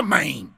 homem!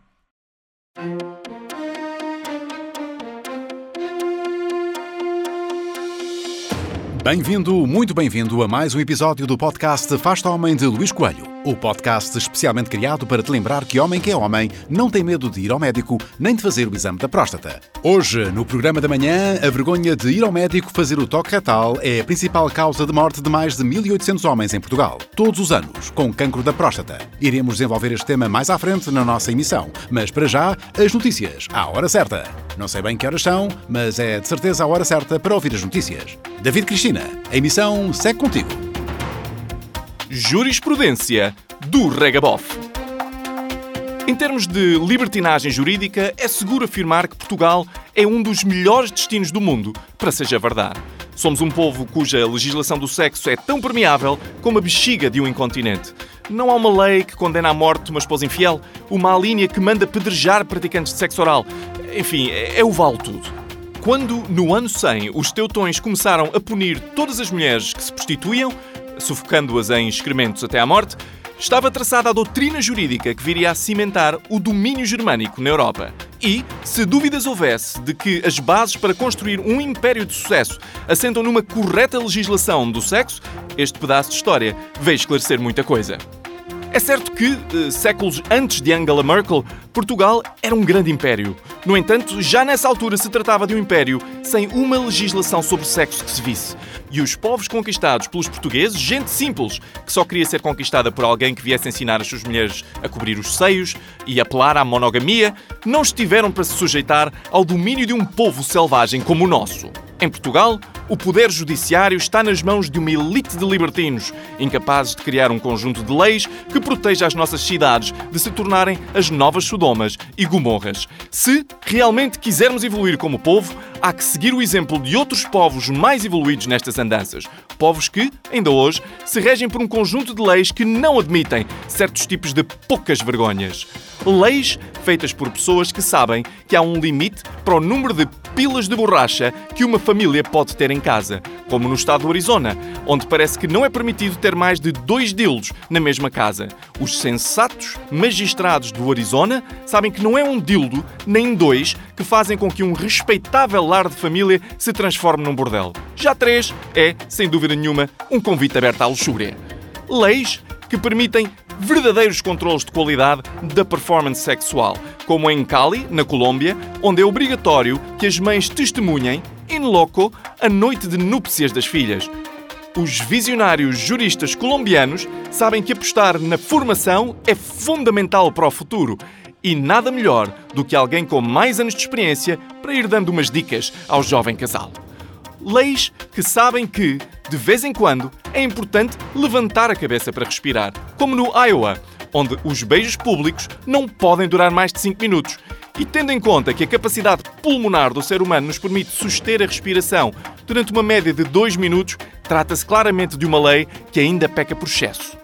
Bem-vindo, muito bem-vindo a mais um episódio do podcast Faz-te Homem de Luís Coelho. O podcast especialmente criado para te lembrar que homem que é homem não tem medo de ir ao médico nem de fazer o exame da próstata. Hoje, no programa da manhã, a vergonha de ir ao médico fazer o toque retal é a principal causa de morte de mais de 1.800 homens em Portugal, todos os anos, com cancro da próstata. Iremos desenvolver este tema mais à frente na nossa emissão, mas para já, as notícias, à hora certa. Não sei bem que horas são, mas é de certeza a hora certa para ouvir as notícias. David Cristina, a emissão segue contigo. Jurisprudência do Regabof. Em termos de libertinagem jurídica, é seguro afirmar que Portugal é um dos melhores destinos do mundo para seja verdade. Somos um povo cuja legislação do sexo é tão permeável como a bexiga de um incontinente. Não há uma lei que condena à morte uma esposa infiel, uma linha que manda pedrejar praticantes de sexo oral. Enfim, é o vale tudo. Quando, no ano 100, os teutões começaram a punir todas as mulheres que se prostituíam, sufocando-as em excrementos até à morte, estava traçada a doutrina jurídica que viria a cimentar o domínio germânico na Europa. E, se dúvidas houvesse de que as bases para construir um império de sucesso assentam numa correta legislação do sexo, este pedaço de história veio esclarecer muita coisa. É certo que, eh, séculos antes de Angela Merkel, Portugal era um grande império. No entanto, já nessa altura se tratava de um império sem uma legislação sobre sexo que se visse. E os povos conquistados pelos portugueses, gente simples, que só queria ser conquistada por alguém que viesse ensinar as suas mulheres a cobrir os seios e apelar à monogamia, não estiveram para se sujeitar ao domínio de um povo selvagem como o nosso. Em Portugal, o poder judiciário está nas mãos de uma elite de libertinos, incapazes de criar um conjunto de leis que proteja as nossas cidades de se tornarem as novas Sodomas e Gomorras. Se realmente quisermos evoluir como povo, há que seguir o exemplo de outros povos mais evoluídos nestas andanças. Povos que, ainda hoje, se regem por um conjunto de leis que não admitem certos tipos de poucas vergonhas. Leis feitas por pessoas que sabem que há um limite para o número de pilas de borracha que uma família pode ter em casa, como no estado do Arizona, onde parece que não é permitido ter mais de dois dildos na mesma casa. Os sensatos magistrados do Arizona sabem que não é um dildo, nem dois, que fazem com que um respeitável lar de família se transforme num bordel. Já três é, sem dúvida nenhuma, um convite aberto à luxúria. Leis que permitem verdadeiros controles de qualidade da performance sexual, como em Cali, na Colômbia, onde é obrigatório que as mães testemunhem, in loco, a noite de núpcias das filhas. Os visionários juristas colombianos sabem que apostar na formação é fundamental para o futuro e nada melhor do que alguém com mais anos de experiência para ir dando umas dicas ao jovem casal. Leis que sabem que, de vez em quando, é importante levantar a cabeça para respirar, como no Iowa, onde os beijos públicos não podem durar mais de 5 minutos. E tendo em conta que a capacidade pulmonar do ser humano nos permite suster a respiração durante uma média de 2 minutos, trata-se claramente de uma lei que ainda peca por excesso.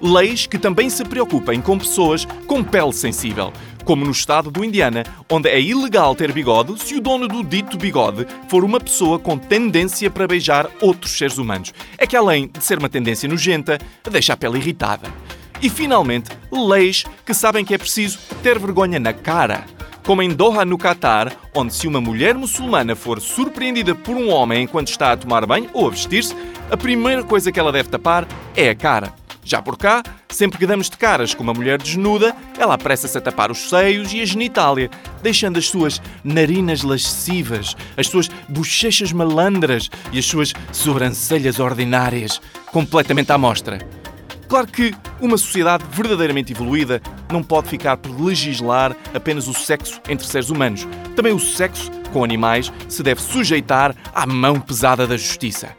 Leis que também se preocupem com pessoas com pele sensível, como no estado do Indiana, onde é ilegal ter bigode se o dono do dito bigode for uma pessoa com tendência para beijar outros seres humanos. É que além de ser uma tendência nojenta, deixa a pele irritada. E finalmente, leis que sabem que é preciso ter vergonha na cara. Como em Doha, no Catar, onde se uma mulher muçulmana for surpreendida por um homem enquanto está a tomar banho ou a vestir-se, a primeira coisa que ela deve tapar é a cara. Já por cá, sempre que damos de caras com uma mulher desnuda, ela apressa-se a tapar os seios e a genitália, deixando as suas narinas lascivas, as suas bochechas malandras e as suas sobrancelhas ordinárias completamente à mostra. Claro que uma sociedade verdadeiramente evoluída não pode ficar por legislar apenas o sexo entre seres humanos. Também o sexo com animais se deve sujeitar à mão pesada da justiça.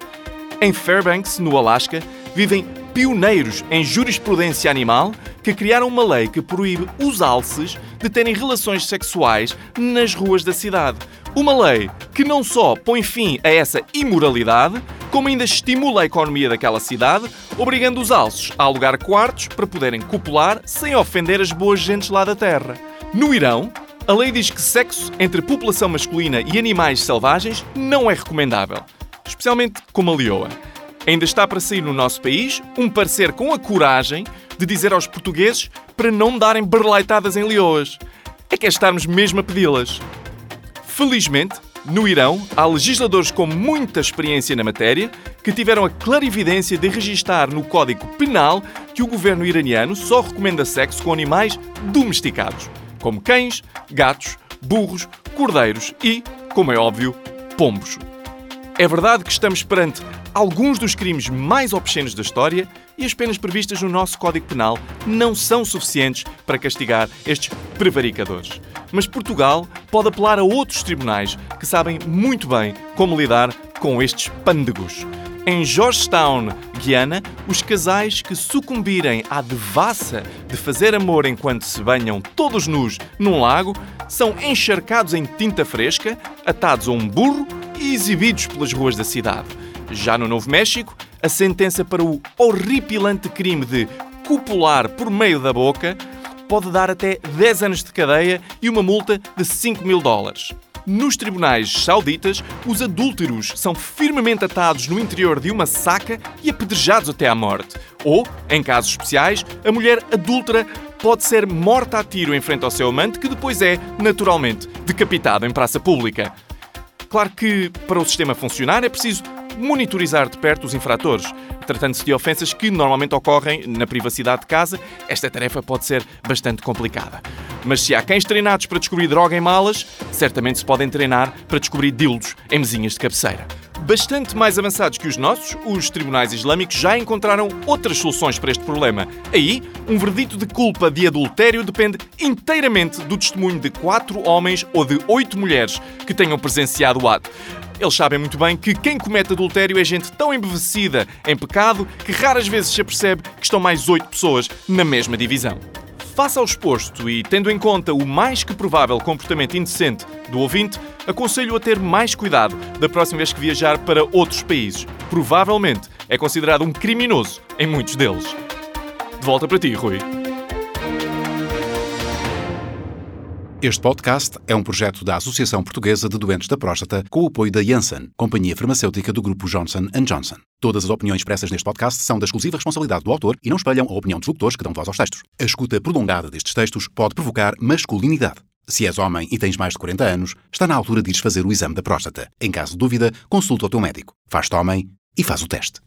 Em Fairbanks, no Alasca, vivem pioneiros em jurisprudência animal que criaram uma lei que proíbe os alces de terem relações sexuais nas ruas da cidade. Uma lei que não só põe fim a essa imoralidade, como ainda estimula a economia daquela cidade, obrigando os alces a alugar quartos para poderem copular sem ofender as boas gentes lá da terra. No Irão, a lei diz que sexo entre população masculina e animais selvagens não é recomendável, especialmente como a leoa. Ainda está para sair no nosso país um parecer com a coragem de dizer aos portugueses para não darem berleitadas em leoas. É que é estarmos mesmo a pedi-las. Felizmente, no Irão, há legisladores com muita experiência na matéria que tiveram a clarividência de registar no Código Penal que o governo iraniano só recomenda sexo com animais domesticados, como cães, gatos, burros, cordeiros e, como é óbvio, pombos. É verdade que estamos perante alguns dos crimes mais obscenos da história e as penas previstas no nosso Código Penal não são suficientes para castigar estes prevaricadores. Mas Portugal pode apelar a outros tribunais que sabem muito bem como lidar com estes pândegos. Em Georgetown, Guiana, os casais que sucumbirem à devassa de fazer amor enquanto se banham todos nus num lago são encharcados em tinta fresca, atados a um burro e exibidos pelas ruas da cidade. Já no Novo México, a sentença para o horripilante crime de copular por meio da boca pode dar até 10 anos de cadeia e uma multa de 5 mil dólares. Nos tribunais sauditas, os adúlteros são firmemente atados no interior de uma saca e apedrejados até à morte. Ou, em casos especiais, a mulher adúltera pode ser morta a tiro em frente ao seu amante, que depois é, naturalmente, decapitado em praça pública. Claro que, para o sistema funcionar, é preciso monitorizar de perto os infratores. Tratando-se de ofensas que normalmente ocorrem na privacidade de casa, esta tarefa pode ser bastante complicada. Mas se há cães treinados para descobrir droga em malas, certamente se podem treinar para descobrir dildos em mesinhas de cabeceira. Bastante mais avançados que os nossos, os tribunais islâmicos já encontraram outras soluções para este problema. Aí, um verdito de culpa de adultério depende inteiramente do testemunho de quatro homens ou de oito mulheres que tenham presenciado o ato. Eles sabem muito bem que quem comete adultério é gente tão embevecida em pecado que raras vezes se apercebe que estão mais oito pessoas na mesma divisão. Face ao exposto e tendo em conta o mais que provável comportamento indecente do ouvinte, aconselho a ter mais cuidado da próxima vez que viajar para outros países. Provavelmente é considerado um criminoso em muitos deles. De volta para ti, Rui. Este podcast é um projeto da Associação Portuguesa de Doentes da Próstata com o apoio da Janssen, companhia farmacêutica do grupo Johnson Johnson. Todas as opiniões expressas neste podcast são da exclusiva responsabilidade do autor e não espelham a opinião dos locutores que dão voz aos textos. A escuta prolongada destes textos pode provocar masculinidade. Se és homem e tens mais de 40 anos, está na altura de ires fazer o exame da próstata. Em caso de dúvida, consulta o teu médico. Faz-te homem e faz o teste.